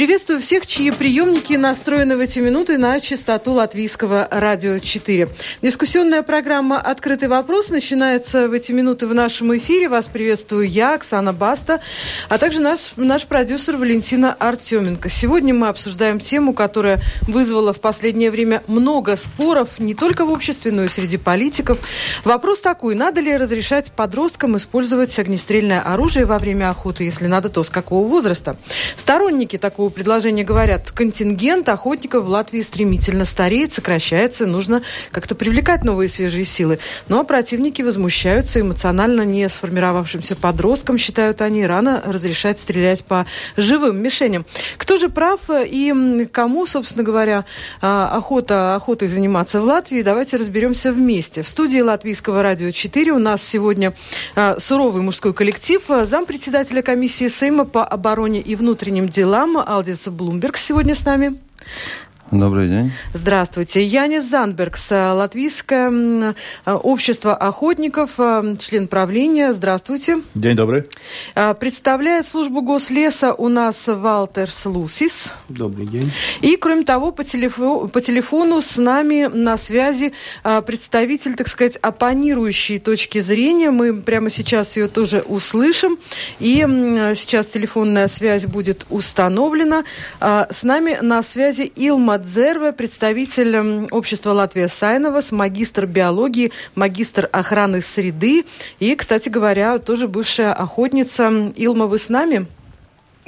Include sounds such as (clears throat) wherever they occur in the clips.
Приветствую всех, чьи приемники настроены в эти минуты на частоту латвийского радио 4. Дискуссионная программа «Открытый вопрос» начинается в эти минуты в нашем эфире. Вас приветствую я, Оксана Баста, а также наш, наш продюсер Валентина Артеменко. Сегодня мы обсуждаем тему, которая вызвала в последнее время много споров, не только в обществе, но и среди политиков. Вопрос такой, надо ли разрешать подросткам использовать огнестрельное оружие во время охоты, если надо, то с какого возраста? Сторонники такого предложения говорят, контингент охотников в Латвии стремительно стареет, сокращается, нужно как-то привлекать новые свежие силы. Ну а противники возмущаются эмоционально не сформировавшимся подросткам, считают они, рано разрешать стрелять по живым мишеням. Кто же прав и кому, собственно говоря, а, охота, охотой заниматься в Латвии, давайте разберемся вместе. В студии Латвийского радио 4 у нас сегодня а, суровый мужской коллектив, зампредседателя комиссии Сейма по обороне и внутренним делам Алдис Блумберг сегодня с нами. Добрый день. Здравствуйте. Янис Занбергс, Латвийское общество охотников, член правления. Здравствуйте. День добрый. Представляет службу гослеса у нас Валтерс Лусис. Добрый день. И, кроме того, по, телефо по телефону с нами на связи представитель, так сказать, оппонирующей точки зрения. Мы прямо сейчас ее тоже услышим. И сейчас телефонная связь будет установлена. С нами на связи Илма Дзерве, представитель общества Латвия Сайновас, магистр биологии, магистр охраны среды и, кстати говоря, тоже бывшая охотница. Илма, вы с нами?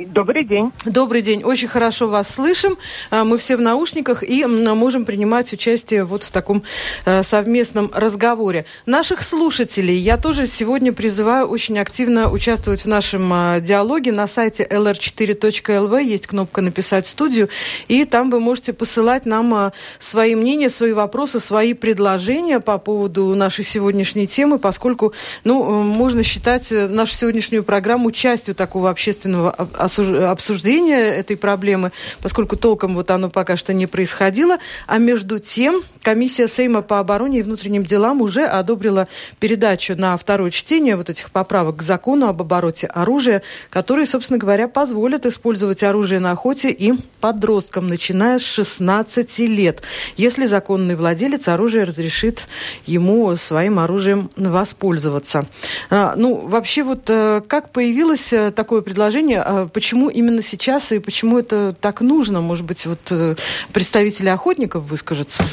Добрый день. Добрый день. Очень хорошо вас слышим. А, мы все в наушниках и можем принимать участие вот в таком э, совместном разговоре. Наших слушателей я тоже сегодня призываю очень активно участвовать в нашем а, диалоге. На сайте lr4.lv есть кнопка «Написать в студию», и там вы можете посылать нам а, свои мнения, свои вопросы, свои предложения по поводу нашей сегодняшней темы, поскольку ну, можно считать э, нашу сегодняшнюю программу частью такого общественного обсуждения этой проблемы, поскольку толком вот оно пока что не происходило. А между тем комиссия Сейма по обороне и внутренним делам уже одобрила передачу на второе чтение вот этих поправок к закону об обороте оружия, которые, собственно говоря, позволят использовать оружие на охоте и подросткам, начиная с 16 лет, если законный владелец оружия разрешит ему своим оружием воспользоваться. А, ну, вообще вот э, как появилось э, такое предложение, а, почему именно сейчас и почему это так нужно? Может быть, вот э, представители охотников выскажутся?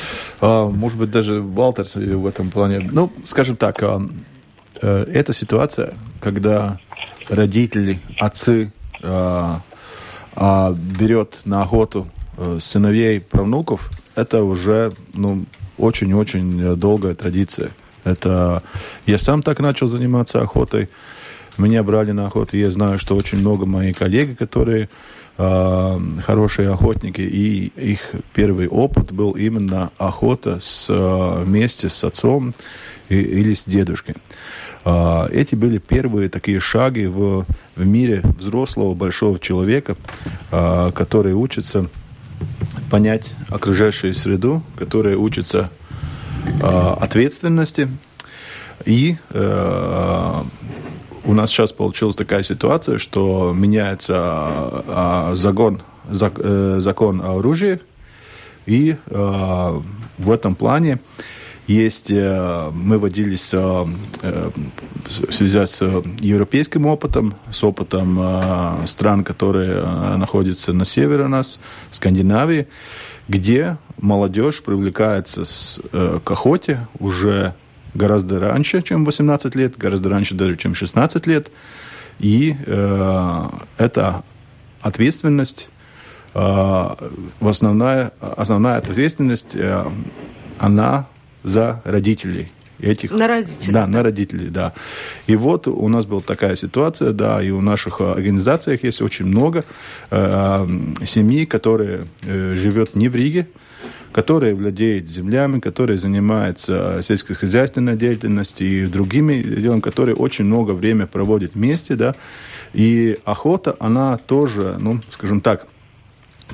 А, может быть, даже Валтер в этом плане. Ну, скажем так, а, э, эта ситуация, когда родители, отцы а, берет на охоту э, сыновей, правнуков, это уже ну, очень-очень долгая традиция. Это я сам так начал заниматься охотой. Меня брали на охоту. Я знаю, что очень много моих коллег, которые э, хорошие охотники, и их первый опыт был именно охота с, э, вместе с отцом и, или с дедушкой. Э, эти были первые такие шаги в, в мире взрослого большого человека, э, который учится понять окружающую среду, который учится э, ответственности и э, у нас сейчас получилась такая ситуация, что меняется а, закон, зак, э, закон о оружии, и а, в этом плане есть, э, мы водились э, в связи с европейским опытом, с опытом стран, которые находятся на севере нас, Скандинавии, где молодежь привлекается к охоте уже гораздо раньше, чем 18 лет, гораздо раньше даже, чем 16 лет. И э, эта ответственность, э, основная, основная ответственность, э, она за родителей этих... На родителей. Да, на родителей, да. И вот у нас была такая ситуация, да, и у наших организациях есть очень много э, семей, которые э, живет не в Риге, которые владеют землями, которые занимаются сельскохозяйственной деятельностью и другими делами, которые очень много времени проводят вместе, да, и охота, она тоже, ну, скажем так,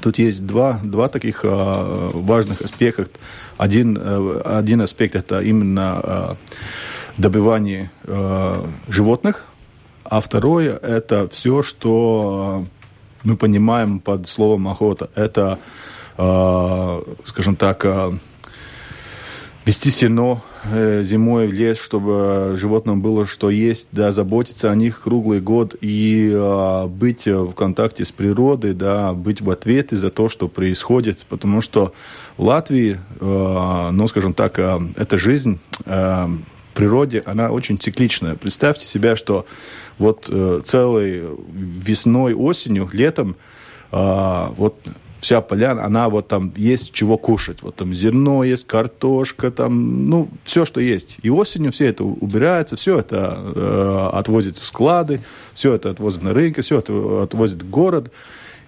Тут есть два, два таких э, важных аспекта. Один, э, один аспект это именно э, добывание э, животных, а второе это все, что мы понимаем под словом охота. Это, э, скажем так, э, вести сено э, зимой в лес, чтобы животным было что есть, да, заботиться о них круглый год и э, быть в контакте с природой, да, быть в ответе за то, что происходит, потому что в Латвии, э, ну, скажем так, э, эта жизнь э, в природе, она очень цикличная. Представьте себе, что вот э, целой весной, осенью, летом э, вот вся поляна, она вот там есть чего кушать. Вот там зерно есть, картошка, там, ну, все, что есть. И осенью все это убирается, все это э, отвозит в склады, все это отвозит на рынки, все это отвозит в город.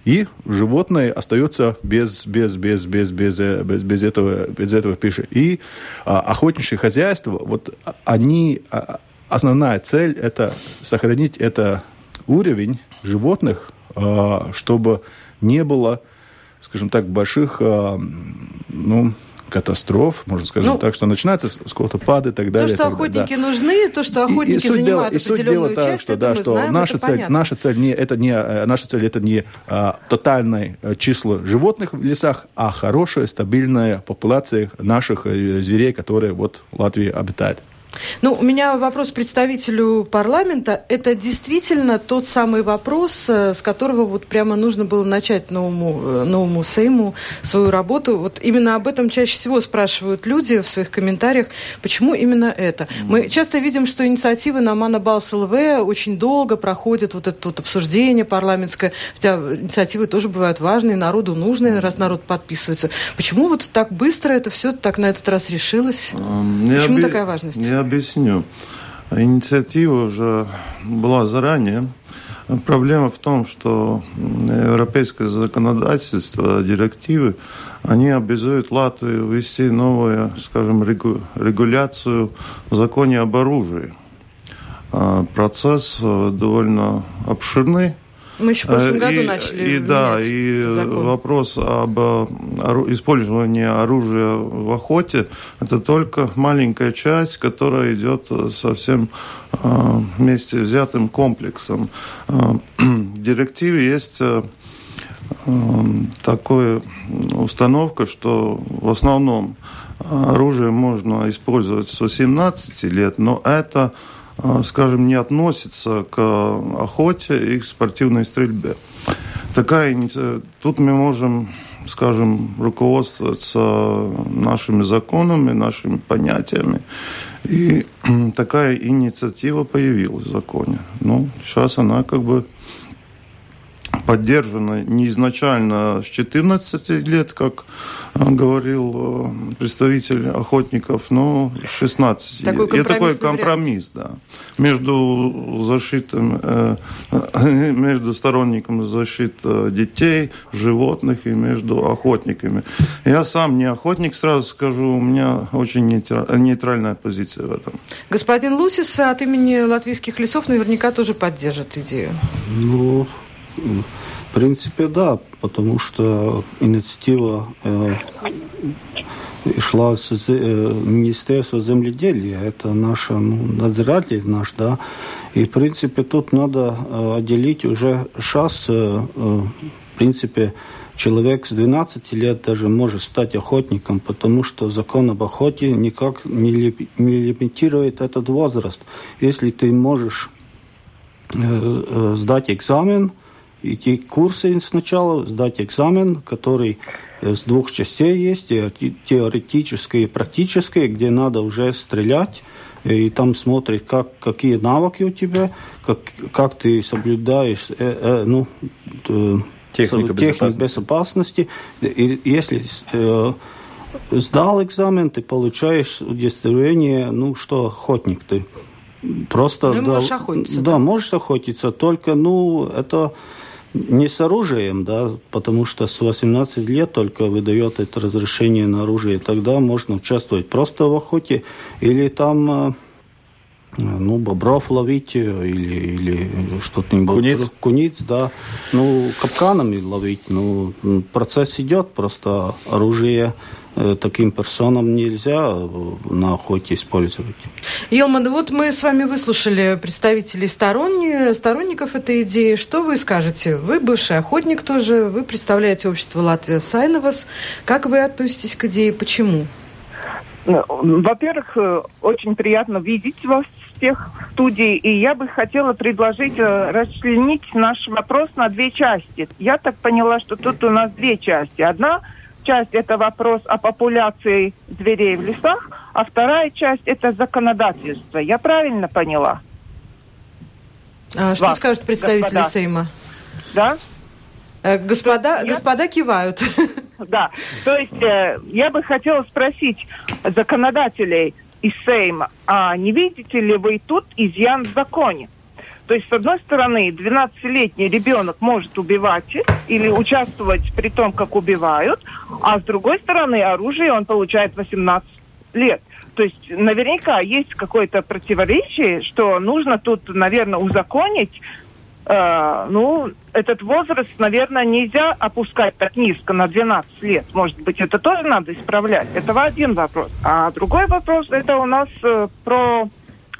И животное остается без, без, без, без, без, без, без этого, без этого пищи. И а, охотничье хозяйство, вот они, а, основная цель – это сохранить это уровень животных, а, чтобы не было скажем так, больших, а, ну, катастроф, можно сказать ну, так, что начинается с какого-то пада и так далее. То, что охотники да. нужны, то, что охотники и, и занимают дела, определенную и суть часть, что, да, что знаем, наша, цель, наша цель не это не э, наша цель это не а, тотальное э, число животных в лесах, а хорошая стабильная популяция наших э, зверей, которые вот в Латвии обитают. Ну, у меня вопрос представителю парламента. Это действительно тот самый вопрос, э, с которого вот прямо нужно было начать новому, э, новому Сейму свою работу. Вот именно об этом чаще всего спрашивают люди в своих комментариях. Почему именно это? Мы часто видим, что инициативы на Манабалс ЛВ очень долго проходят вот это вот обсуждение парламентское, хотя инициативы тоже бывают важные, народу нужные, раз народ подписывается. Почему вот так быстро это все так на этот раз решилось? Почему оби... такая важность? Объясню. Инициатива уже была заранее. Проблема в том, что европейское законодательство, директивы, они обязуют Латвию ввести новую, скажем, регуляцию в законе об оружии. А процесс э, довольно обширный, мы еще в прошлом э, году и, начали и, Да, и закон. вопрос об э, использовании оружия в охоте – это только маленькая часть, которая идет совсем э, вместе взятым комплексом. В директиве есть такая установка, что в основном оружие можно использовать с 18 лет, но это скажем, не относится к охоте и к спортивной стрельбе. Такая, тут мы можем, скажем, руководствоваться нашими законами, нашими понятиями. И (clears throat) такая инициатива появилась в законе. Ну, сейчас она как бы поддержана не изначально с 14 лет, как э, говорил э, представитель охотников, но 16 такой лет. И такой компромисс, вариант. да, между защитом, э, (laughs) между сторонниками защиты детей, животных и между охотниками. Я сам не охотник, сразу скажу, у меня очень нейтральная позиция в этом. Господин Лусис от имени латвийских лесов наверняка тоже поддержит идею. Ну, в принципе, да, потому что инициатива э, шла с э, Министерства земледелия, это наш ну, надзиратель наш, да, и, в принципе, тут надо э, отделить уже сейчас, э, э, в принципе, человек с 12 лет даже может стать охотником, потому что закон об охоте никак не, не лимитирует этот возраст. Если ты можешь э, э, сдать экзамен, идти курсы сначала, сдать экзамен, который э, с двух частей есть, теоретическое и практическое, где надо уже стрелять, и там смотреть, как, какие навыки у тебя, как, как ты соблюдаешь э, э, ну, э, технику безопасности. безопасности. И если э, сдал экзамен, ты получаешь удостоверение, ну, что охотник ты. Просто, ну, да, можешь охотиться. Да, да, можешь охотиться, только, ну, это не с оружием, да, потому что с 18 лет только выдает это разрешение на оружие. Тогда можно участвовать просто в охоте или там ну, бобров ловить или, или что-нибудь. Куниц? Куниц, да. Ну, капканами ловить. Ну, процесс идет, просто оружие э, таким персонам нельзя э, на охоте использовать. Елман, вот мы с вами выслушали представителей сторонни, сторонников этой идеи. Что вы скажете? Вы бывший охотник тоже, вы представляете общество Латвия Сайновас. Как вы относитесь к идее? Почему? Ну, во-первых, э, очень приятно видеть вас всех в студии, и я бы хотела предложить э, расчленить наш вопрос на две части. Я так поняла, что тут у нас две части. Одна часть – это вопрос о популяции зверей в лесах, а вторая часть – это законодательство. Я правильно поняла? А, что Вас, скажет представитель господа. Сейма? Да? Э, господа, я... господа кивают. Да, то есть э, я бы хотела спросить законодателей из Сейма, а не видите ли вы тут изъян в законе? То есть, с одной стороны, 12-летний ребенок может убивать или участвовать при том, как убивают, а с другой стороны, оружие он получает 18 лет. То есть наверняка есть какое-то противоречие, что нужно тут, наверное, узаконить Э, ну, этот возраст, наверное, нельзя опускать так низко, на 12 лет. Может быть, это тоже надо исправлять. Это один вопрос. А другой вопрос, это у нас э, про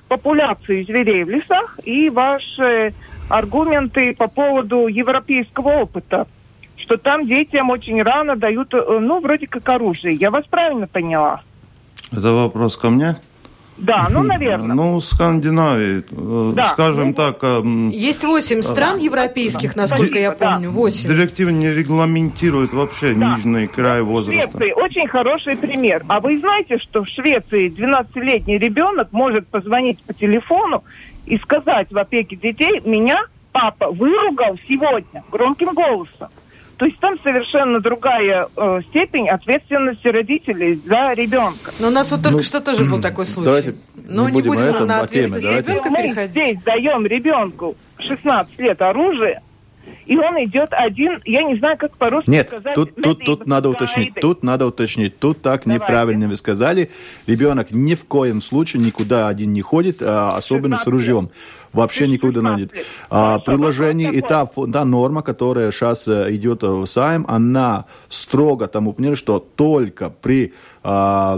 популяцию зверей в лесах и ваши аргументы по поводу европейского опыта что там детям очень рано дают, э, ну, вроде как оружие. Я вас правильно поняла? Это вопрос ко мне? Да, ну, наверное. Ну, Скандинавии, э, да. скажем ну, так... Э, Есть восемь стран европейских, насколько да. я помню, восемь. Директива не регламентирует вообще да. нижний край возраста. Швеции очень хороший пример. А вы знаете, что в Швеции 12-летний ребенок может позвонить по телефону и сказать в опеке детей, меня папа выругал сегодня громким голосом. То есть там совершенно другая э, степень ответственности родителей за ребенка. Но у нас вот только ну, что тоже был (clears throat) такой случай. Давайте Но не, не будем, этом, на ответственность теме, ребенка Мы переходить. здесь даем ребенку 16 лет оружие, и он идет один, я не знаю, как по-русски Нет, сказать. тут, тут, тут надо уточнить, тут надо уточнить, тут так Давайте. неправильно вы сказали. Ребенок ни в коем случае никуда один не ходит, а особенно с ружьем. Вообще никуда не идет. А, предложение и та, та норма, которая сейчас э, идет в Сайм, она строго тому понимает, что только при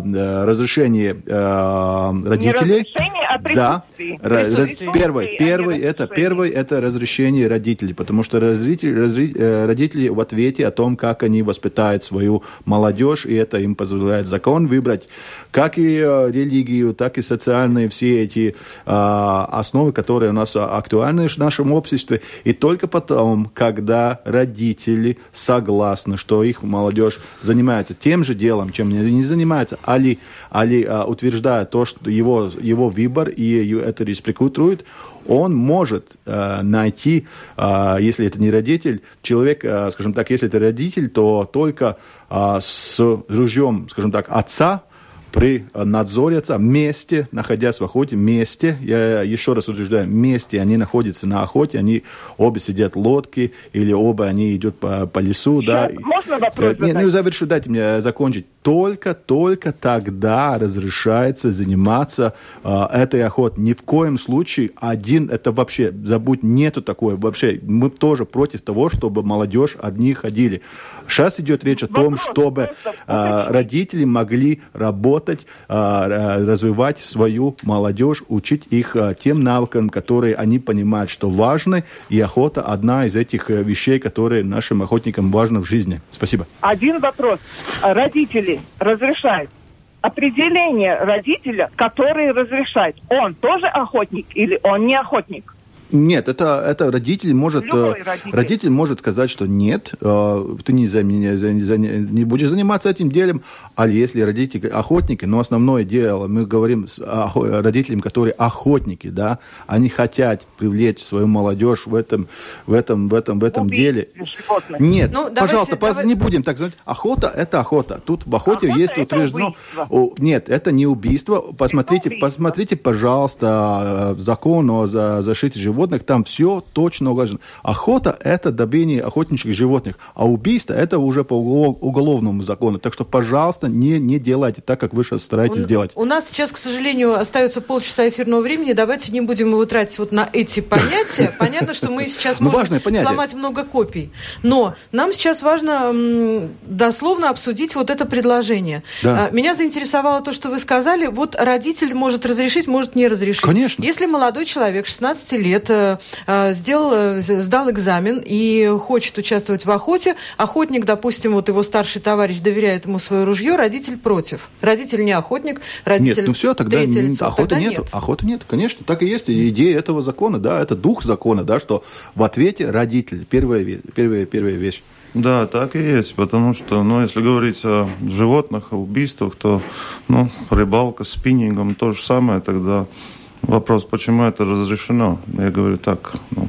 разрешении а, родителей... Не а да, раз, первый, первый, это, первый это разрешение родителей, потому что родители, родители в ответе о том, как они воспитают свою молодежь, и это им позволяет закон выбрать как и религию, так и социальные все эти а, основы, которые у нас актуальны в нашем обществе, и только потом, когда родители согласны, что их молодежь занимается тем же делом, чем не занимается, али, али а, утверждая то, что его, его выбор и это респектует, он может э, найти, э, если это не родитель, человек, э, скажем так, если это родитель, то только э, с ружьем, скажем так, отца при надзоре отца, вместе, находясь в охоте, вместе, я еще раз утверждаю, вместе они находятся на охоте, они обе сидят в лодке, или оба они идут по, по лесу, Сейчас, да. Можно вопрос э, Не, ну, завершу, дайте мне закончить. Только, только тогда разрешается заниматься э, этой охотой. Ни в коем случае один, это вообще, забудь, нету такое. Вообще, мы тоже против того, чтобы молодежь одни ходили. Сейчас идет речь о том, чтобы э, родители могли работать а, развивать свою молодежь, учить их а, тем навыкам, которые они понимают, что важны, и охота одна из этих э, вещей, которые нашим охотникам важны в жизни. Спасибо. Один вопрос. Родители разрешают определение родителя, который разрешает, он тоже охотник или он не охотник? Нет, это, это родитель может... Э, родитель. родитель может сказать, что нет, э, ты не, за, не, за, не будешь заниматься этим делом, а если родители охотники, но основное дело, мы говорим с родителям, которые охотники, да, они хотят привлечь свою молодежь в этом, в этом, в этом, в этом деле. Животных. Нет, ну, пожалуйста, давайте, не будем так сказать. Охота – это охота. Тут в охоте охота есть утверждено... О, нет, это не убийство. Посмотрите, это убийство. посмотрите, пожалуйста, э, закон о защите животных животных, там все точно уложено. Охота – это добение охотничьих животных, а убийство – это уже по уголовному закону. Так что, пожалуйста, не, не делайте так, как вы сейчас стараетесь у, делать. У нас сейчас, к сожалению, остается полчаса эфирного времени. Давайте не будем его тратить вот на эти (laughs) понятия. Понятно, что мы сейчас ну, можем сломать много копий. Но нам сейчас важно дословно обсудить вот это предложение. А, меня заинтересовало то, что вы сказали. Вот родитель может разрешить, может не разрешить. Конечно. Если молодой человек 16 лет сделал, э, сдал экзамен и хочет участвовать в охоте, охотник, допустим, вот его старший товарищ доверяет ему свое ружье, родитель против. Родитель не охотник, родитель Нет, ну все, тогда лицо, охоты тогда нет. Охоты нет, конечно. Так и есть идея этого закона, да, это дух закона, да, что в ответе родитель, первая, первая, первая вещь. Да, так и есть, потому что, ну, если говорить о животных, о убийствах, то, ну, рыбалка, спиннингом то же самое, тогда вопрос, почему это разрешено. Я говорю так, ну,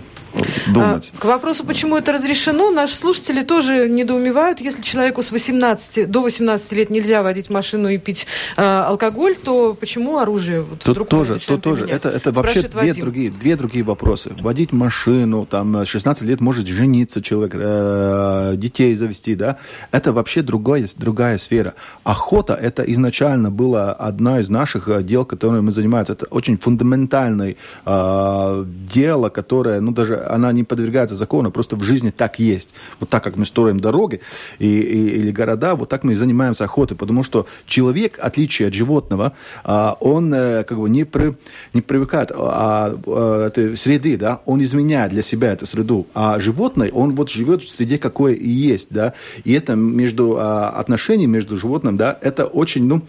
думать. А, к вопросу, почему это разрешено, наши слушатели тоже недоумевают. Если человеку с 18, до 18 лет нельзя водить машину и пить э, алкоголь, то почему оружие вот, тут тоже, тут тоже. Это, это вообще две другие, две другие вопросы. Водить машину, там, 16 лет может жениться человек, э, детей завести, да. Это вообще другая, другая сфера. Охота, это изначально была одна из наших э, дел, которыми мы занимаемся. Это очень фундаментальное э, дело, которое, ну, даже она не подвергается закону, просто в жизни так есть. Вот так, как мы строим дороги и, и, или города, вот так мы и занимаемся охотой, потому что человек, в отличие от животного, а, он э, как бы не, при, не привыкает а, а, этой среды, да, он изменяет для себя эту среду, а животное, он вот живет в среде, какое и есть, да, и это между отношения между животным, да, это очень, ну,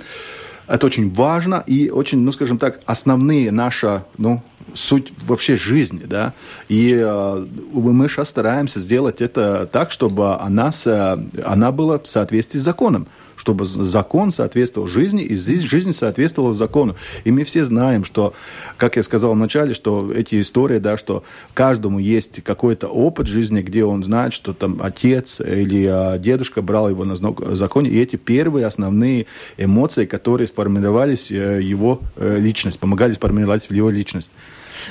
это очень важно и очень, ну, скажем так, основные наша, ну, суть вообще жизни, да. И э, мы сейчас стараемся сделать это так, чтобы она, она была в соответствии с законом чтобы закон соответствовал жизни, и здесь жизнь соответствовала закону. И мы все знаем, что, как я сказал вначале, что эти истории, да, что каждому есть какой-то опыт жизни, где он знает, что там отец или а, дедушка брал его на законе, и эти первые основные эмоции, которые сформировались э, его э, личность, помогали сформировать его личность.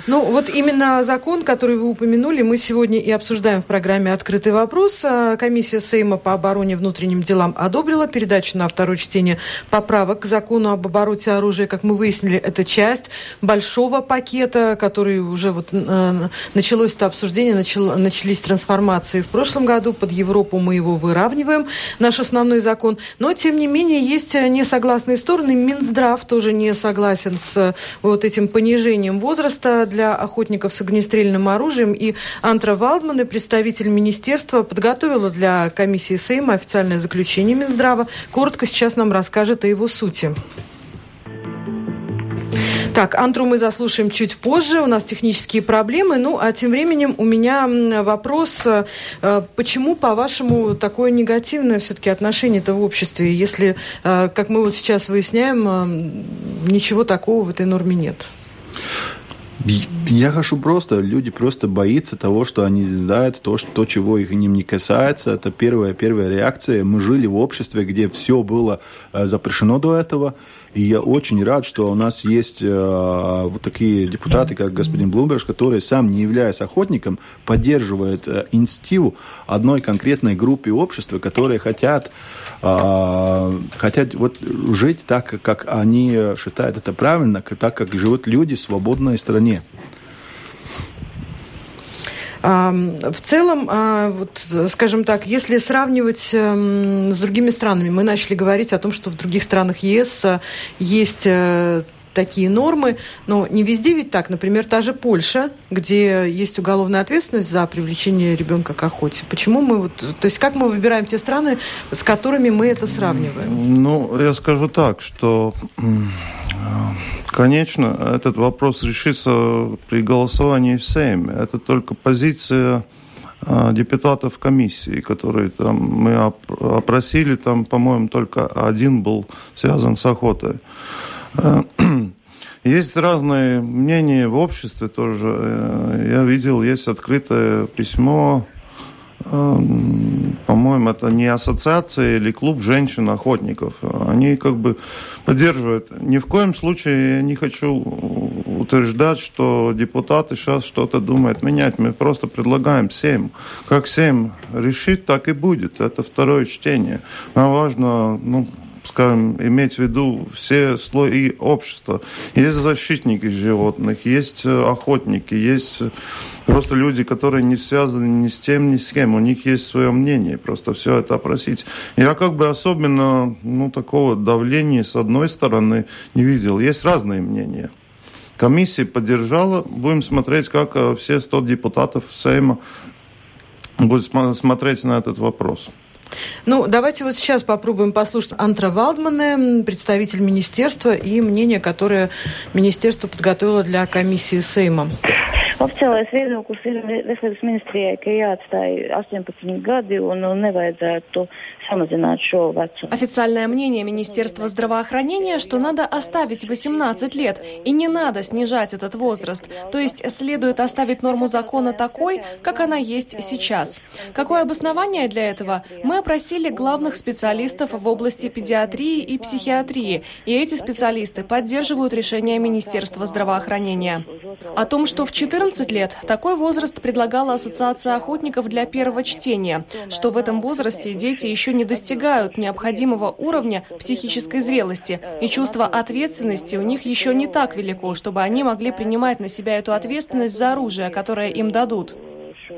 Ну, вот именно закон, который вы упомянули, мы сегодня и обсуждаем в программе «Открытый вопрос». А, комиссия Сейма по обороне и внутренним делам одобрила передачу на второе чтение поправок к закону об обороте оружия. Как мы выяснили, это часть большого пакета, который уже вот э, началось это обсуждение, начало, начались трансформации в прошлом году. Под Европу мы его выравниваем, наш основной закон. Но, тем не менее, есть несогласные стороны. Минздрав тоже не согласен с вот этим понижением возраста для охотников с огнестрельным оружием. И Антра Валдман, представитель министерства, подготовила для комиссии Сейма официальное заключение Минздрава. Коротко сейчас нам расскажет о его сути. Так, Антру мы заслушаем чуть позже, у нас технические проблемы. Ну, а тем временем у меня вопрос, э, почему, по-вашему, такое негативное все-таки отношение-то в обществе, если, э, как мы вот сейчас выясняем, э, ничего такого в этой норме нет? Я хочу просто, люди просто боятся того, что они знают, то, что, то, чего их ним не касается. Это первая, первая реакция. Мы жили в обществе, где все было э, запрещено до этого. И я очень рад, что у нас есть э, вот такие депутаты, как господин Блумберг, который сам, не являясь охотником, поддерживает э, инициативу одной конкретной группе общества, которые хотят, хотят вот жить так, как они считают это правильно, так, как живут люди в свободной стране. В целом, а, вот, скажем так, если сравнивать эм, с другими странами, мы начали говорить о том, что в других странах ЕС э, есть э, такие нормы, но не везде ведь так. Например, та же Польша, где есть уголовная ответственность за привлечение ребенка к охоте. Почему мы вот, то есть как мы выбираем те страны, с которыми мы это сравниваем? Ну, я скажу так, что Конечно, этот вопрос решится при голосовании в Сейме. Это только позиция а, депутатов комиссии, которые там мы опросили, там, по-моему, только один был связан с охотой. Есть разные мнения в обществе тоже. Э, я видел, есть открытое письмо Эм, по-моему, это не ассоциация или клуб женщин-охотников. Они как бы поддерживают. Ни в коем случае я не хочу утверждать, что депутаты сейчас что-то думают менять. Мы просто предлагаем Сейм. Как Сейм решит, так и будет. Это второе чтение. Нам важно ну, скажем, иметь в виду все слои общества. Есть защитники животных, есть э, охотники, есть просто люди, которые не связаны ни с тем, ни с кем. У них есть свое мнение, просто все это опросить. Я как бы особенно ну, такого давления с одной стороны не видел. Есть разные мнения. Комиссия поддержала. Будем смотреть, как э, все 100 депутатов Сейма будут смотреть на этот вопрос. Ну, давайте вот сейчас попробуем послушать Антра Валдмана, представитель министерства, и мнение, которое министерство подготовило для комиссии Сейма. Oficiālais viedoklis ir veselības ministrijai, ka jāatstāj 18 gadi un nevajadzētu Официальное мнение Министерства здравоохранения, что надо оставить 18 лет и не надо снижать этот возраст. То есть следует оставить норму закона такой, как она есть сейчас. Какое обоснование для этого? Мы опросили главных специалистов в области педиатрии и психиатрии, и эти специалисты поддерживают решение Министерства здравоохранения. О том, что в 14 лет такой возраст предлагала Ассоциация охотников для первого чтения, что в этом возрасте дети еще не достигают необходимого уровня психической зрелости, и чувство ответственности у них еще не так велико, чтобы они могли принимать на себя эту ответственность за оружие, которое им дадут.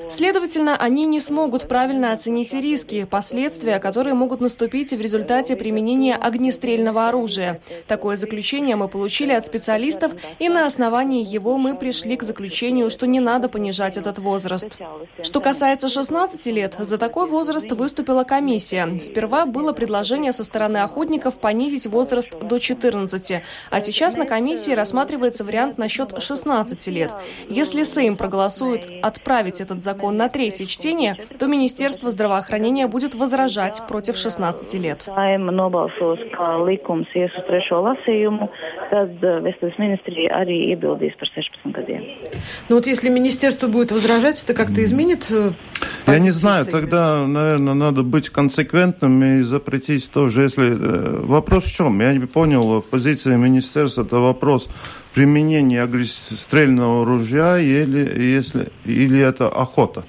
Следовательно, они не смогут правильно оценить риски, последствия, которые могут наступить в результате применения огнестрельного оружия. Такое заключение мы получили от специалистов, и на основании его мы пришли к заключению, что не надо понижать этот возраст. Что касается 16 лет, за такой возраст выступила комиссия. Сперва было предложение со стороны охотников понизить возраст до 14, а сейчас на комиссии рассматривается вариант насчет 16 лет. Если Сейм проголосует отправить этот закон на третье чтение, то Министерство здравоохранения будет возражать против 16 лет. Ну вот если министерство будет возражать, это как-то изменит э, Я не знаю, тогда, наверное, надо быть консеквентным и запретить тоже, если... Э, вопрос в чем? Я не понял, позиция министерства, это вопрос применение огнестрельного ружья или, если, или это охота.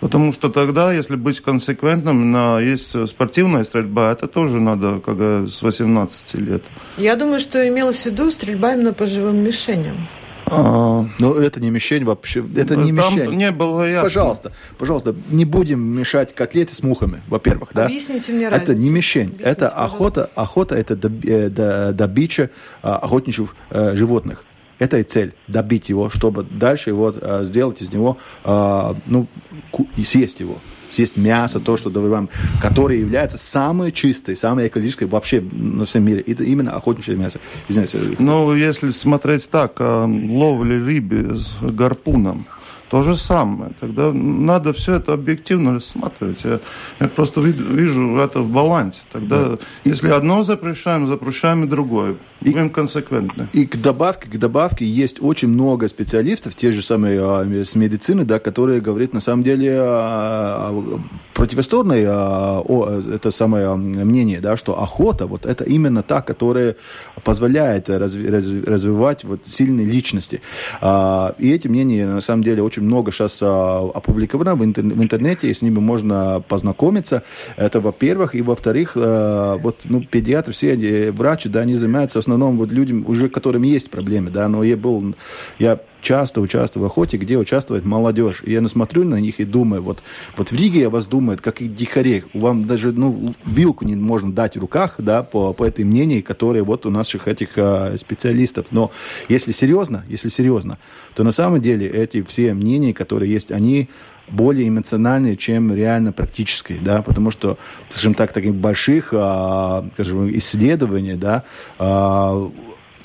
Потому что тогда, если быть консеквентным, на, есть спортивная стрельба, это тоже надо как с 18 лет. Я думаю, что имелось в виду стрельба именно по живым мишеням. А... Но это не мишень вообще. Это не Там мишень. не было ясно. Пожалуйста, пожалуйста, не будем мешать котлеты с мухами, во-первых, да? Объясните мне Это разницу. не мишень, Объясните, это пожалуйста. охота. Охота это э, добича а, охотничьих э, животных. Это и цель добить его, чтобы дальше его сделать из него, ну, съесть его съесть мясо, то, что добываем, которое является самой чистой, самой экологической вообще на всем мире. Это именно охотничье мясо. Извините. Ну, если смотреть так, а, ловли рыбы с гарпуном, то же самое. Тогда надо все это объективно рассматривать. Я, я просто ви- вижу это в балансе. Тогда, если одно запрещаем, запрещаем и другое. Будем консеквентны. И к добавке, к добавке есть очень много специалистов, те же самые а, с медицины, да, которые говорят на самом деле а, а, противосторонное а, о, это самое мнение, да, что охота вот это именно та, которая позволяет разви- разви- развивать вот сильные личности. А, и эти мнения на самом деле очень много сейчас а, опубликовано в, интер- в интернете, и с ними можно познакомиться. Это во-первых, и во-вторых, а, вот ну педиатры все врачи, да, они занимаются основном вот людям, уже которым есть проблемы, да, но я был, я часто участвую в охоте, где участвует молодежь. И я смотрю на них и думаю, вот, вот в Риге я вас думаю, как и дикарей. Вам даже ну, вилку не можно дать в руках, да, по, по этой мнению, которые вот у наших этих а, специалистов. Но если серьезно, если серьезно, то на самом деле эти все мнения, которые есть, они более эмоциональные, чем реально практические, да, потому что, скажем так, таких больших, а, скажем, исследований, да, а,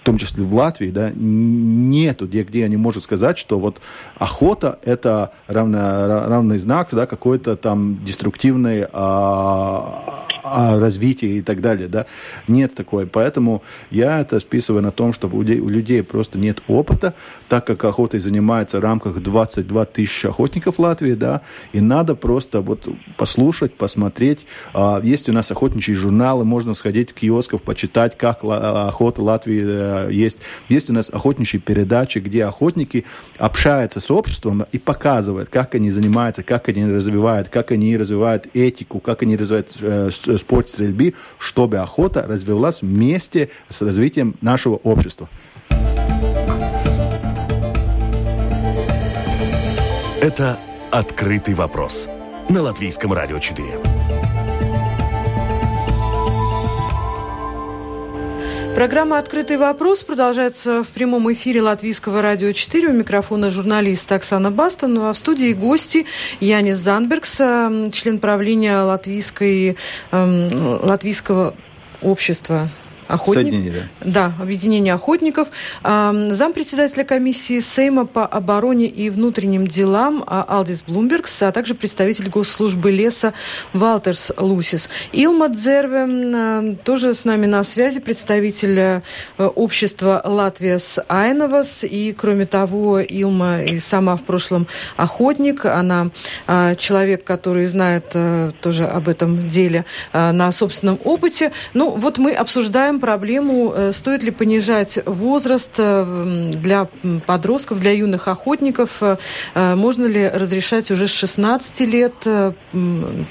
в том числе в Латвии, да, нету, где, где они могут сказать, что вот охота это равно, равный знак, да, какой-то там деструктивной а, развитии и так далее, да. Нет такой. Поэтому я это списываю на том, что у людей просто нет опыта, так как охотой занимается в рамках 22 тысячи охотников Латвии, да, и надо просто вот послушать, посмотреть. А, есть у нас охотничьи журналы, можно сходить в киосков, почитать, как охота Латвии э, есть. Есть у нас охотничьи передачи, где охотники общаются с обществом и показывают, как они занимаются, как они развивают, как они развивают этику, как они развивают э, спорт стрельбы, чтобы охота развивалась вместе с развитием нашего общества. Это «Открытый вопрос» на Латвийском радио 4. Программа «Открытый вопрос» продолжается в прямом эфире Латвийского радио 4. У микрофона журналист Оксана Бастон. А в студии гости Янис Занбергс, член правления латвийской, эм, латвийского общества Охотник... да. Да, объединение охотников. Зампредседателя комиссии Сейма по обороне и внутренним делам а, Алдис Блумбергс, а также представитель госслужбы леса Валтерс Лусис. Илма Дзерве тоже с нами на связи, представитель э, общества Латвия с Айновас. И, кроме того, Илма и сама в прошлом охотник. Она а, человек, который знает э, тоже об этом деле э, на собственном опыте. Ну, вот мы обсуждаем решаем проблему, э, стоит ли понижать возраст э, для подростков, для юных охотников. Э, можно ли разрешать уже с 16 лет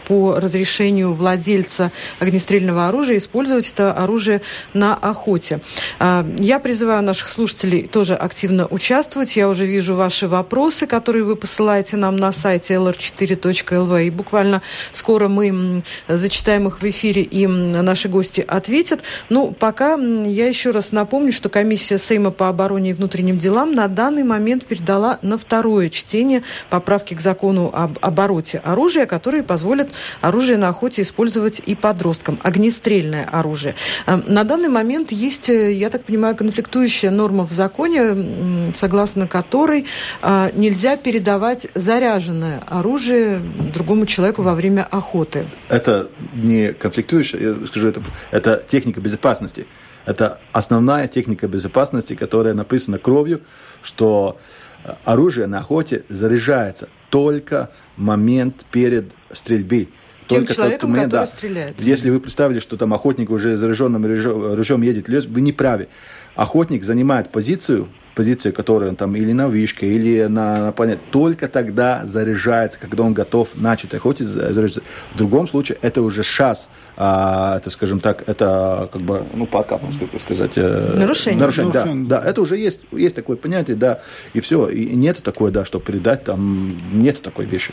по разрешению владельца огнестрельного оружия использовать это оружие на охоте? Я призываю наших слушателей тоже активно участвовать. Я уже вижу ваши вопросы, которые вы посылаете нам на сайте lr4.lv. И буквально скоро мы зачитаем их в эфире, и наши гости ответят. Ну, пока я еще раз напомню, что комиссия Сейма по обороне и внутренним делам на данный момент передала на второе чтение поправки к закону об обороте оружия, которые позволят оружие на охоте использовать и подросткам, огнестрельное оружие. Эм, на данный момент есть, э, я так понимаю, конфликтующая норма в законе, согласно которой э, нельзя передавать заряженное оружие другому человеку во время охоты. Это не конфликтующая, я скажу, это, это техника безопасности безопасности. Это основная техника безопасности, которая написана кровью, что э, оружие на охоте заряжается только момент перед стрельбой. Тем только человеком, момент, который да. стреляет. Если вы представили, что там охотник уже заряженным ружьем едет в лес, вы не правы. Охотник занимает позицию позиции, которую он там или на вышке, или на, на планете, только тогда заряжается, когда он готов начать охотиться, заряжаться. В другом случае это уже шанс, а, это, скажем так, это как бы, ну, по как сказать... Э, нарушение. Нарушение, нарушение. Да, да, это уже есть, есть такое понятие, да, и все. И нет такое, да, что передать, там, нет такой вещи.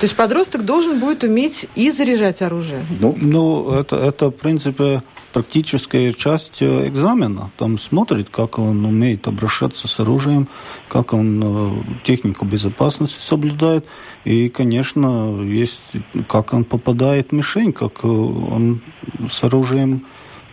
То есть подросток должен будет уметь и заряжать оружие? Ну, ну это, это в принципе, практическая часть э, экзамена. Там смотрит, как он умеет обращаться с оружием, как он э, технику безопасности соблюдает. И, конечно, есть, как он попадает в мишень, как э, он с оружием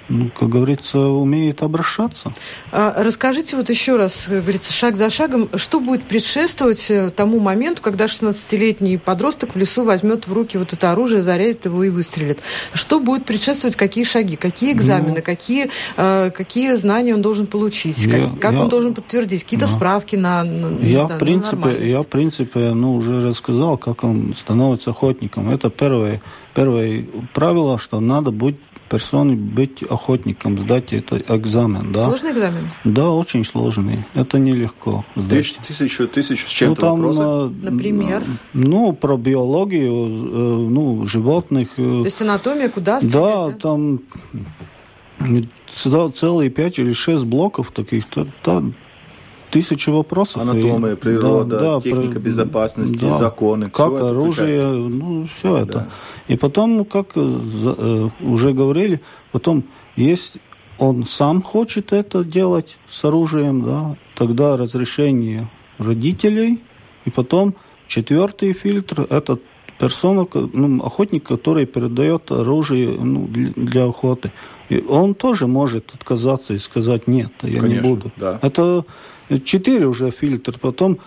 ну, как говорится, умеет обращаться. А, расскажите вот еще раз, как говорится, шаг за шагом, что будет предшествовать э, тому моменту, когда 16-летний подросток в лесу возьмет в руки вот это оружие, зарядит его и выстрелит? Что будет предшествовать, какие шаги, какие экзамены, ну, какие, э, какие знания он должен получить, я, как, как я, он должен подтвердить, какие-то да. справки на, на я, знаю, в принципе, Я, в принципе, ну, уже рассказал, как он становится охотником. Это первое, первое правило, что надо быть персоне быть охотником, сдать этот экзамен. Да? Сложный экзамен? Да, очень сложный. Это нелегко. Сдать. Тысячу, тысячу с чем-то ну, там, вопросы? А, Например? Ну, про биологию, э, ну, животных. Э, То есть анатомия куда стрелять, да, да, там целые пять или шесть блоков таких. Там, тысячу вопросов. Анатомия, природа, да, да, техника про... безопасности, да, законы. Как оружие, ну, все это. Да. И потом, как э, уже говорили, потом есть он сам хочет это делать с оружием, да, тогда разрешение родителей, и потом четвертый фильтр – это персона, ну, охотник, который передает оружие ну, для, для охоты. И он тоже может отказаться и сказать «нет, я Конечно, не буду». Да. Это четыре уже фильтр. Потом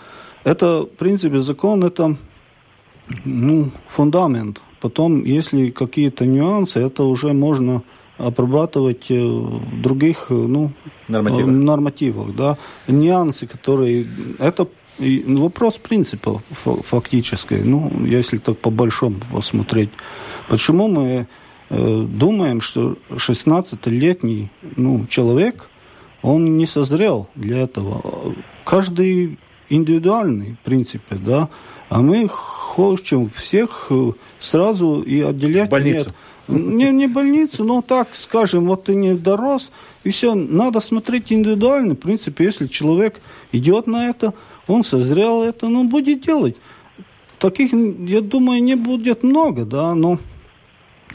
это, в принципе, закон – это ну, фундамент потом, если какие-то нюансы, это уже можно обрабатывать в других ну, нормативах. нормативах да. Нюансы, которые... Это вопрос принципа фактически. Ну, если так по-большому посмотреть. Почему мы э, думаем, что 16-летний ну, человек, он не созрел для этого. Каждый индивидуальный, в принципе, да. А мы хотим всех э, сразу и отделять. Больницу. Нет, не, не больницу, но так, скажем, вот ты не дорос, и все. Надо смотреть индивидуально. В принципе, если человек идет на это, он созрел это, ну, будет делать. Таких, я думаю, не будет много, да, но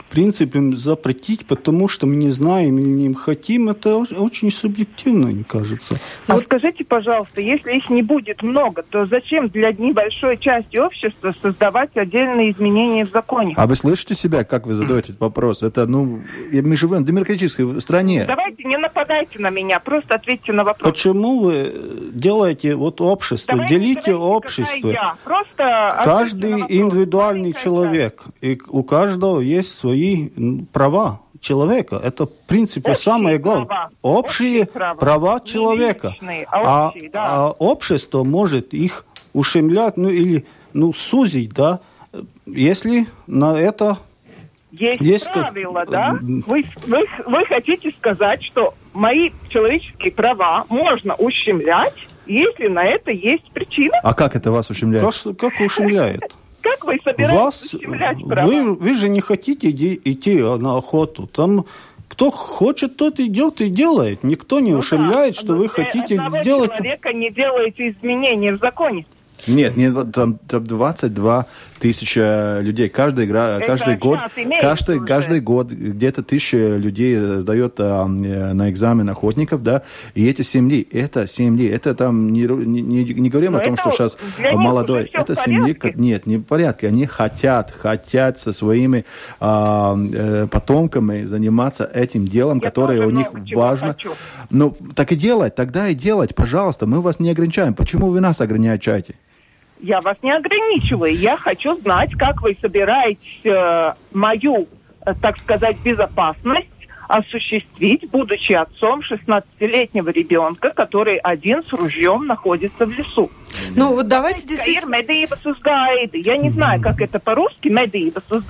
в принципе, запретить, потому что мы не знаем или не хотим, это очень субъективно, мне кажется. А вот скажите, пожалуйста, если их не будет много, то зачем для небольшой части общества создавать отдельные изменения в законе? А вы слышите себя, как вы задаете этот вопрос? Это, ну, мы живем в демократической стране. Давайте не нападайте на меня, просто ответьте на вопрос. Почему вы делаете вот общество, Давайте делите общество? Я. Просто Каждый индивидуальный человек, и у каждого есть свои свои права человека. Это, в принципе, общие самое главное. Права. Общие, общие права, права человека. Личные, а, общие, а, да. а общество может их ущемлять, ну или ну, сузить, да, если на это есть, есть правила, то... да? Вы, вы, вы хотите сказать, что мои человеческие права можно ущемлять, если на это есть причина? А как это вас ущемляет? Как, как ущемляет? Как вы собираетесь ущемлять права? Вы, вы же не хотите иди, идти на охоту. Там кто хочет, тот идет и делает. Никто не ну ушемляет, да, что вы хотите делать. человека не делаете изменения в законе. Нет, нет, там, там 22 тысяча людей. Каждый, игра, каждый год, каждый, каждый год где-то тысяча людей сдает а, на экзамен охотников, да, и эти семьи, это семьи, это там не, не, не говорим Но о том, что сейчас молодой, это семьи, нет, не в порядке, они хотят, хотят со своими а, э, потомками заниматься этим делом, Я которое у них важно. Хочу. Ну, так и делать, тогда и делать, пожалуйста, мы вас не ограничаем. Почему вы нас ограничаете? Я вас не ограничиваю. Я хочу знать, как вы собираетесь э, мою, э, так сказать, безопасность осуществить, будучи отцом 16-летнего ребенка, который один с ружьем находится в лесу. Ну, вот давайте действительно... Я не знаю, как это по-русски, медības uz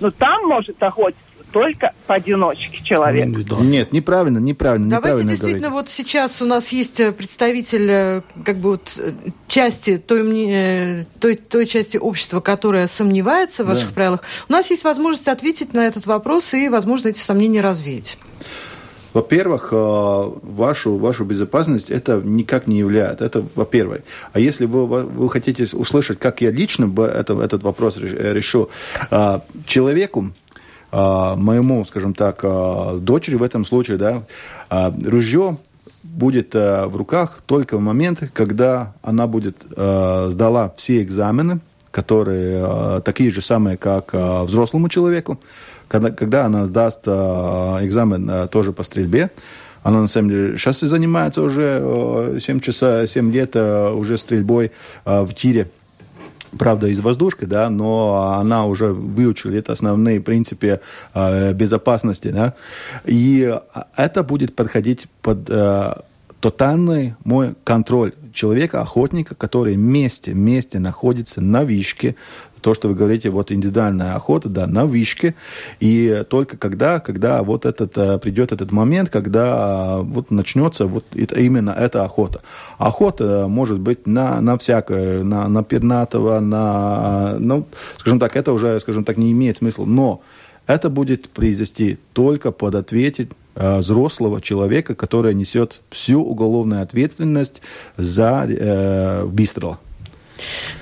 но там может охотиться только поодиночке человек. Нет, неправильно, неправильно. Давайте неправильно действительно говорить. вот сейчас у нас есть э, представитель э, как бы вот э, части той, той, той части общества, которая сомневается в ваших да. правилах. У нас есть возможность ответить на этот вопрос и, возможно, эти сомнения развеять. Во-первых, вашу, вашу безопасность это никак не является. Это во-первых. А если вы, вы хотите услышать, как я лично бы это, этот вопрос решу, человеку, моему, скажем так, а, дочери в этом случае, да, а, ружье будет в руках только в момент, когда она будет сдала все экзамены, которые такие же самые, как взрослому человеку, когда, когда она сдаст экзамен тоже по стрельбе, она на самом деле сейчас и занимается уже 7 часов, 7 лет уже стрельбой в тире правда, из воздушки, да, но она уже выучила это основные принципы э, безопасности, да, и это будет подходить под э, тотальный мой контроль человека, охотника, который вместе, вместе находится на вишке, то, что вы говорите, вот индивидуальная охота, да, на вишке, и только когда, когда вот этот, э, придет этот момент, когда вот начнется вот это, именно эта охота. Охота может быть на, на всякое, на, на пернатого, на, ну, скажем так, это уже, скажем так, не имеет смысла, но это будет произвести только под ответить э, взрослого человека, который несет всю уголовную ответственность за э, выстрел.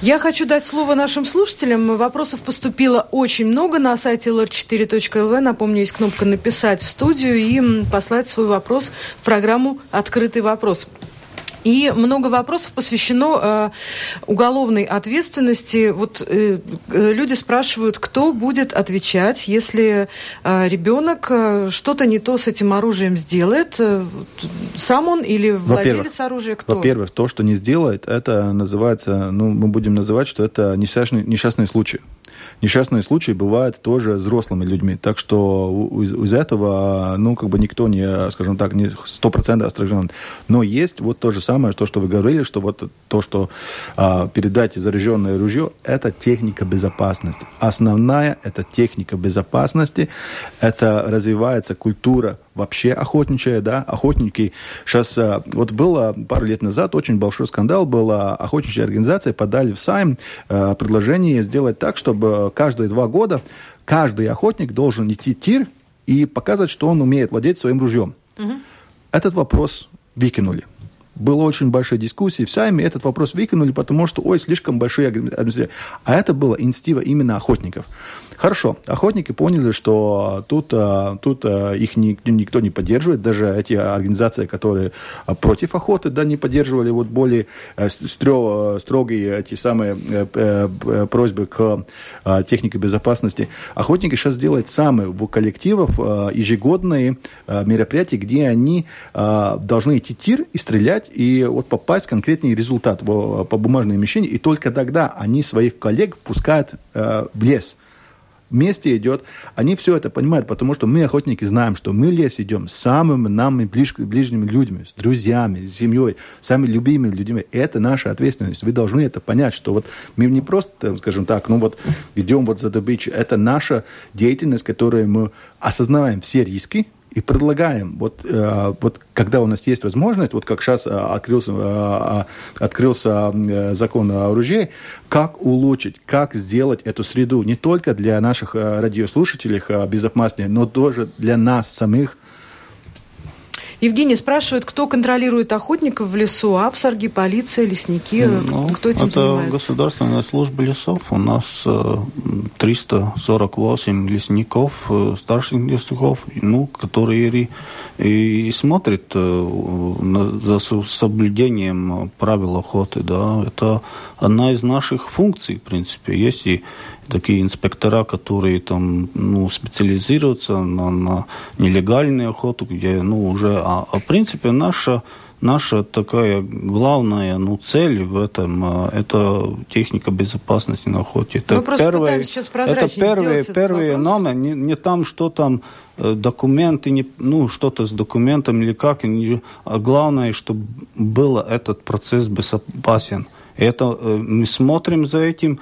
Я хочу дать слово нашим слушателям. Вопросов поступило очень много на сайте lr4.lv. Напомню, есть кнопка «Написать в студию» и послать свой вопрос в программу «Открытый вопрос». И много вопросов посвящено э, уголовной ответственности. Вот э, люди спрашивают, кто будет отвечать, если э, ребенок э, что-то не то с этим оружием сделает. Э, сам он или владелец оружия? Кто? Во-первых, то, что не сделает, это называется, ну, мы будем называть, что это несчастный, несчастный случай. Несчастные случаи бывают тоже взрослыми людьми. Так что из, из этого, ну, как бы никто не, скажем так, не 100% осторожен. Но есть вот то же самое, то, что вы говорили, что вот то, что а, передать заряженное ружье, это техника безопасности. Основная это техника безопасности, это развивается культура вообще охотничья, да, охотники. Сейчас, а, вот было пару лет назад очень большой скандал был, а, охотничья организация подали в Сайм а, предложение сделать так, чтобы каждые два года каждый охотник должен идти тир и показывать, что он умеет владеть своим ружьем. Угу. Этот вопрос выкинули. Была очень большая дискуссия в Сайме, этот вопрос выкинули, потому что, ой, слишком большие администрации. А это была инициатива именно охотников. Хорошо, охотники поняли, что тут, а, тут а, их никто не поддерживает, даже эти организации, которые а, против охоты, да, не поддерживали вот более э, строгие эти самые э, э, просьбы к технике безопасности. Охотники сейчас делают сами в коллективов ежегодные мероприятия, где они должны идти тир и стрелять, и вот попасть в конкретный результат по бумажной мишени, и только тогда они своих коллег пускают в лес вместе идет, они все это понимают, потому что мы, охотники, знаем, что мы лес идем с самыми нами ближ, ближними людьми, с друзьями, с семьей, самыми любимыми людьми. Это наша ответственность. Вы должны это понять, что вот мы не просто, скажем так, ну вот идем вот за добычей. Это наша деятельность, которую мы осознаваем все риски, и предлагаем, вот, э, вот когда у нас есть возможность, вот как сейчас э, открылся, э, открылся закон о оружии, как улучшить, как сделать эту среду не только для наших радиослушателей безопаснее, но тоже для нас самих Евгений спрашивает, кто контролирует охотников в лесу? Апсарги, полиция, лесники? Ну, кто этим это занимается? государственная служба лесов. У нас 348 э, лесников, э, старших лесников, ну, которые и, и смотрят э, за соблюдением правил охоты. Да. Это одна из наших функций, в принципе. Есть и такие инспектора, которые там, ну, специализируются на, на нелегальную охоту, где, ну, уже, а, а в принципе, наша наша такая главная ну, цель в этом э, это техника безопасности на охоте. Это Мы первое, сейчас это первые, первые номер, не, не там, что там э, документы, не, ну, что-то с документами или как, не, а главное, чтобы был этот процесс безопасен. Это э, мы смотрим за этим,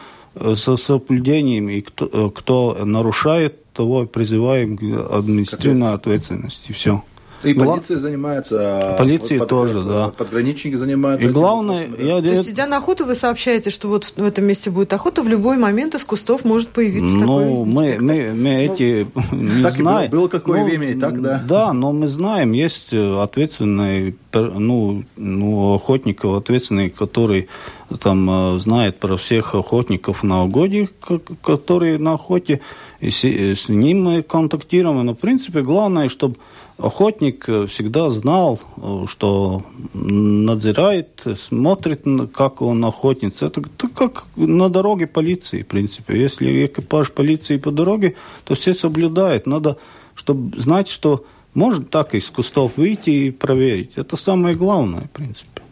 со соблюдением, и кто, э, кто нарушает, того призываем к административной ответственности. Все. И полиция занимается. Полиция под, тоже, под, да. Пограничники занимаются. И главное, да. я, То есть, идя на охоту, вы сообщаете, что вот в этом месте будет охота, в любой момент из кустов может появиться ну, такой мы, мы, мы эти ну, не так знаем. Было, было какое ну, время и так, да. Да, но мы знаем, есть ответственные, ну, ну охотников ответственные, которые там э, знает про всех охотников на угодьях, которые на охоте, и с, с ним мы контактируем. Но, в принципе, главное, чтобы охотник э, всегда знал, э, что надзирает, смотрит, как он охотница. Это, как на дороге полиции, в принципе. Если экипаж полиции по дороге, то все соблюдают. Надо, чтобы знать, что может так из кустов выйти и проверить. Это самое главное, в принципе.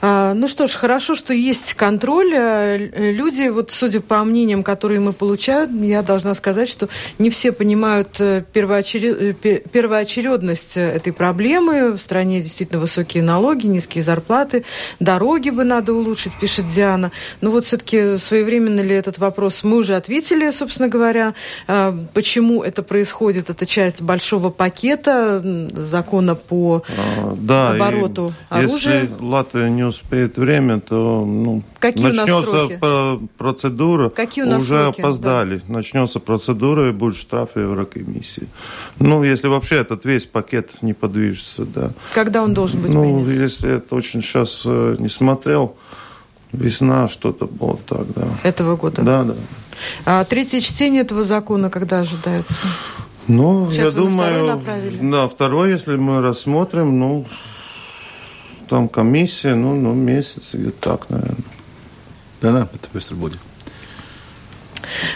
А, ну что ж, хорошо, что есть контроль. Э, люди, вот судя по мнениям, которые мы получаем, я должна сказать, что не все понимают э, первоочеред... Э, первоочередность этой проблемы. В стране действительно высокие налоги, низкие зарплаты, дороги бы надо улучшить, пишет Диана. Но вот все-таки своевременно ли этот вопрос мы уже ответили, собственно говоря. А, почему это происходит? Это часть большого пакета закона по а, да, обороту оружия. Если Латвия не успеет время, то ну, Какие начнется процедура. Какие у нас Уже сроки? опоздали. Да. Начнется процедура и будет штраф Еврокомиссии. Ну, если вообще этот весь пакет не подвижется, да. Когда он должен быть Ну, принят? если это очень сейчас э, не смотрел, весна что-то было так, да. Этого года? Да, да. А третье чтение этого закона когда ожидается? Ну, Сейчас я думаю, да, второй, если мы рассмотрим, ну, там комиссия, ну, ну месяц, где-то так, наверное. Да-да, это быстро будет.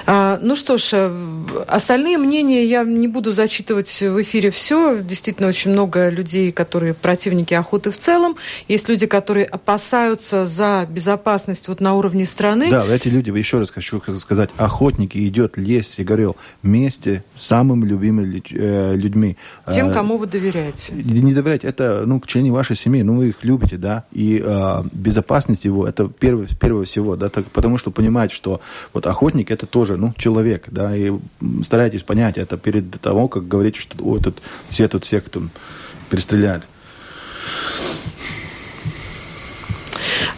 А, ну что ж, э, остальные мнения я не буду зачитывать в эфире все. Действительно, очень много людей, которые противники охоты в целом. Есть люди, которые опасаются за безопасность вот на уровне страны. Да, эти люди, еще раз хочу сказать, охотники идет лес, я говорил, вместе с самыми любимыми э, людьми. Тем, кому вы доверяете. Не доверять, это ну, члены вашей семьи, ну, вы их любите, да, и э, безопасность его, это первое, первое всего, да, так, потому что понимаете, что вот охотник это тоже, ну, человек, да, и старайтесь понять это перед того, как говорите, что о, этот, все тут всех там перестреляют.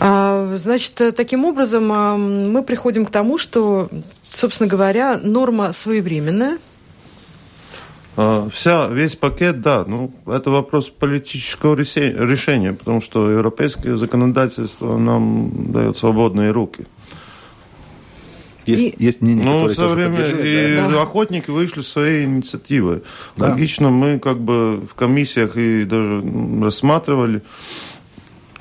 А, значит, таким образом а, мы приходим к тому, что, собственно говоря, норма своевременная, а, Вся, весь пакет, да, ну, это вопрос политического решения, потому что европейское законодательство нам дает свободные руки. Есть, и... есть мнение, ну, со время и да. охотники вышли своей инициативой. Да. Логично, мы как бы в комиссиях и даже рассматривали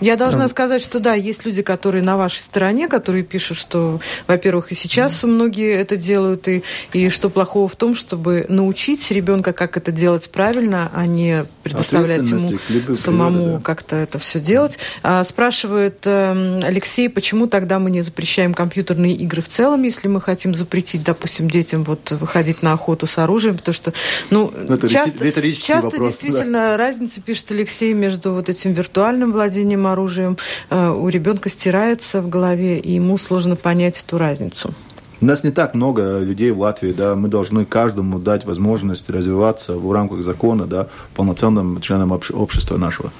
я должна сказать, что да, есть люди, которые на вашей стороне, которые пишут, что, во-первых, и сейчас многие это делают, и, и что плохого в том, чтобы научить ребенка, как это делать правильно, а не предоставлять ему самому да. как-то это все делать. А, спрашивает э, Алексей, почему тогда мы не запрещаем компьютерные игры в целом, если мы хотим запретить, допустим, детям вот выходить на охоту с оружием, потому что, ну, ну это часто, часто вопрос, действительно да. разница, пишет Алексей, между вот этим виртуальным владением оружием э, у ребенка стирается в голове, и ему сложно понять эту разницу. У нас не так много людей в Латвии, да, мы должны каждому дать возможность развиваться в рамках закона, да, полноценным членом общества нашего.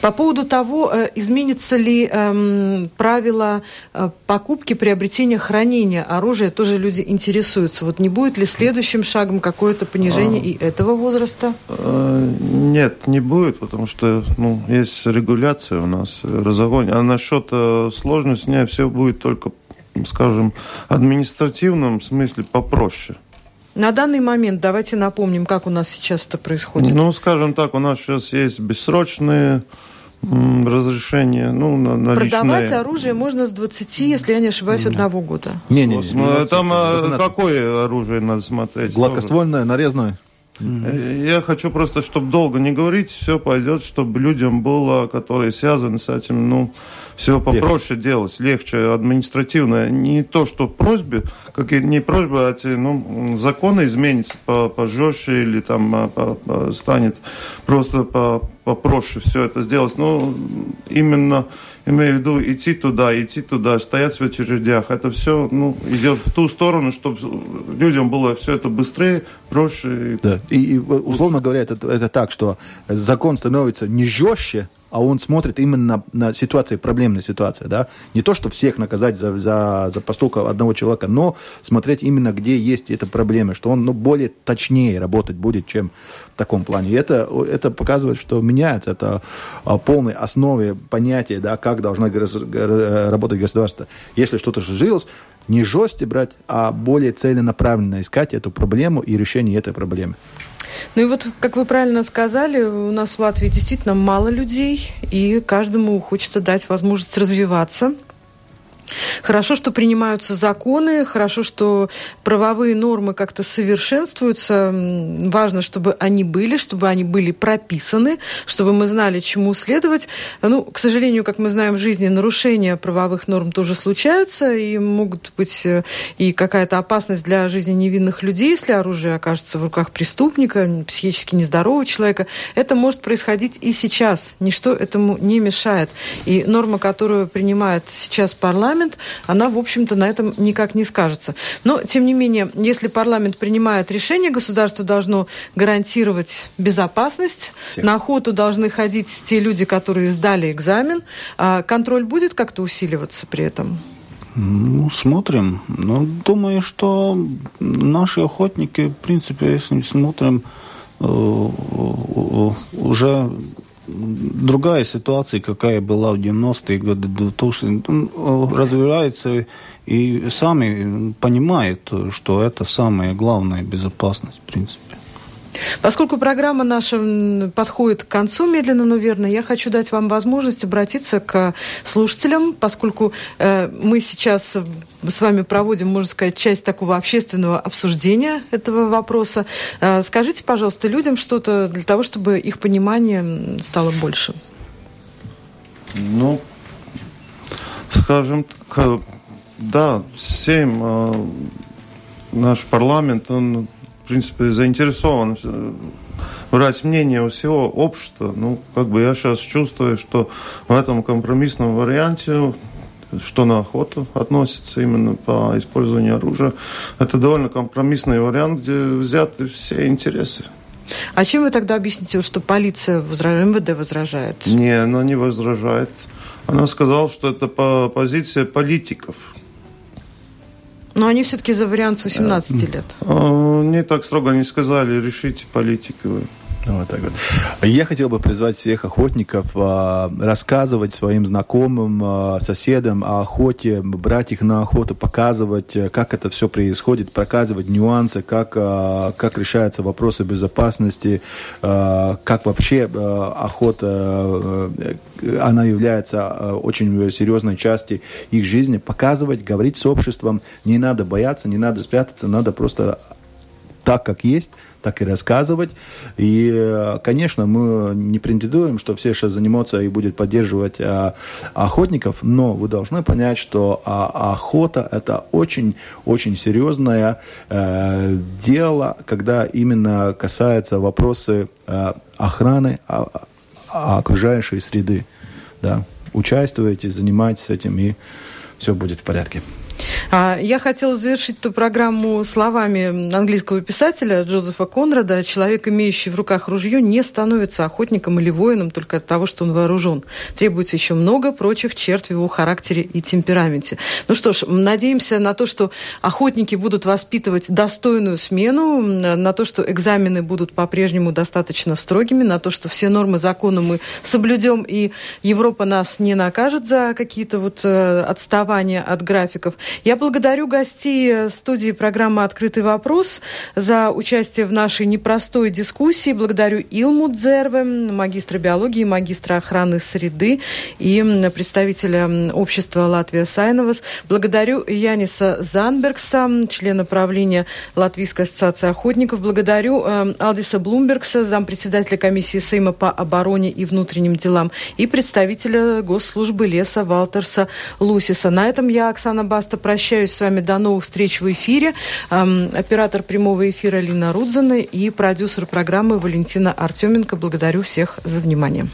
По поводу того, э, изменится ли эм, правила э, покупки, приобретения, хранения оружия, тоже люди интересуются. Вот не будет ли следующим шагом какое-то понижение а, и этого возраста? Э, нет, не будет, потому что ну, есть регуляция у нас, разогонь. А насчет э, сложности, нет, все будет только, скажем, административном смысле попроще. На данный момент давайте напомним, как у нас сейчас это происходит. Ну, скажем так, у нас сейчас есть бессрочные разрешения, ну, на, на Продавать личные... оружие можно с 20, если я не ошибаюсь, не. одного года. Не, не, не. Ну, там а, какое оружие надо смотреть? Гладкоствольное, нарезное? Mm-hmm. Я хочу просто, чтобы долго не говорить, все пойдет, чтобы людям было, которые связаны с этим, ну, все попроще легче. делать, легче, административно. Не то, что просьбе, как и не просьба, а эти, ну, законы изменятся по, пожестче или там а, по, по, станет просто по, попроще все это сделать. Но именно имею в виду идти туда, идти туда, стоять в очередях. Это все ну, идет в ту сторону, чтобы людям было все это быстрее, проще. Да. И, и условно говоря, это, это так, что закон становится не жестче, а он смотрит именно на, на ситуации, проблемные ситуации, да, не то, что всех наказать за, за, за поступок одного человека, но смотреть именно, где есть эта проблема, что он, ну, более точнее работать будет, чем в таком плане. И это, это показывает, что меняется, это а, полной основе понятия, да, как должно работать государство. Если что-то сжилось, не жестко брать, а более целенаправленно искать эту проблему и решение этой проблемы. Ну и вот, как вы правильно сказали, у нас в Латвии действительно мало людей, и каждому хочется дать возможность развиваться. Хорошо, что принимаются законы, хорошо, что правовые нормы как-то совершенствуются. Важно, чтобы они были, чтобы они были прописаны, чтобы мы знали, чему следовать. Ну, к сожалению, как мы знаем в жизни, нарушения правовых норм тоже случаются, и могут быть э, и какая-то опасность для жизни невинных людей, если оружие окажется в руках преступника, психически нездорового человека. Это может происходить и сейчас. Ничто этому не мешает. И норма, которую принимает сейчас парламент, парламент, она, в общем-то, на этом никак не скажется. Но, тем не менее, если парламент принимает решение, государство должно гарантировать безопасность. Всех. На охоту должны ходить те люди, которые сдали экзамен. А контроль будет как-то усиливаться при этом? Ну, смотрим. Ну, думаю, что наши охотники, в принципе, если смотрим, э, уже другая ситуация, какая была в 90-е годы, то, что развивается и сами понимают, что это самая главная безопасность, в принципе. Поскольку программа наша подходит к концу медленно, но верно, я хочу дать вам возможность обратиться к слушателям, поскольку э, мы сейчас с вами проводим, можно сказать, часть такого общественного обсуждения этого вопроса. Э, скажите, пожалуйста, людям что-то для того, чтобы их понимание стало больше. Ну, скажем так, да, семь э, наш парламент, он в принципе, заинтересован э, брать мнение у всего общества. Ну, как бы я сейчас чувствую, что в этом компромиссном варианте что на охоту относится именно по использованию оружия. Это довольно компромиссный вариант, где взяты все интересы. А чем вы тогда объясните, что полиция возражает, МВД возражает? Не, она не возражает. Она сказала, что это по позиция политиков. Но они все-таки за вариант с 18 э, лет. А, не так строго не сказали, решите политики вы. Вот так вот. Я хотел бы призвать всех охотников а, рассказывать своим знакомым, а, соседям о охоте, брать их на охоту, показывать, э, как это все происходит, показывать нюансы, как, а, как решаются вопросы безопасности, а, как вообще а, охота, а, она является очень серьезной частью их жизни. Показывать, говорить с обществом. Не надо бояться, не надо спрятаться, надо просто так, как есть, так и рассказывать. И, э, конечно, мы не претендуем, что все сейчас занимаются и будет поддерживать а, охотников, но вы должны понять, что а, охота – это очень-очень серьезное а, дело, когда именно касается вопросы а, охраны а, а, окружающей среды. Да. Участвуйте, занимайтесь этим, и все будет в порядке. А, я хотела завершить эту программу словами английского писателя Джозефа Конрада. Человек, имеющий в руках ружье, не становится охотником или воином только от того, что он вооружен. Требуется еще много прочих черт в его характере и темпераменте. Ну что ж, надеемся на то, что охотники будут воспитывать достойную смену, на то, что экзамены будут по-прежнему достаточно строгими, на то, что все нормы закона мы соблюдем, и Европа нас не накажет за какие-то вот э, отставания от графиков. Я благодарю гостей студии программы «Открытый вопрос» за участие в нашей непростой дискуссии. Благодарю Илму Дзерве, магистра биологии, магистра охраны среды и представителя общества Латвия Сайновас. Благодарю Яниса Занбергса, члена правления Латвийской ассоциации охотников. Благодарю э, Алдиса Блумбергса, зампредседателя комиссии Сейма по обороне и внутренним делам и представителя госслужбы леса Валтерса Лусиса. На этом я, Оксана Баста, просто прощаюсь с вами. До новых встреч в эфире. Оператор прямого эфира Лина Рудзана и продюсер программы Валентина Артеменко. Благодарю всех за внимание.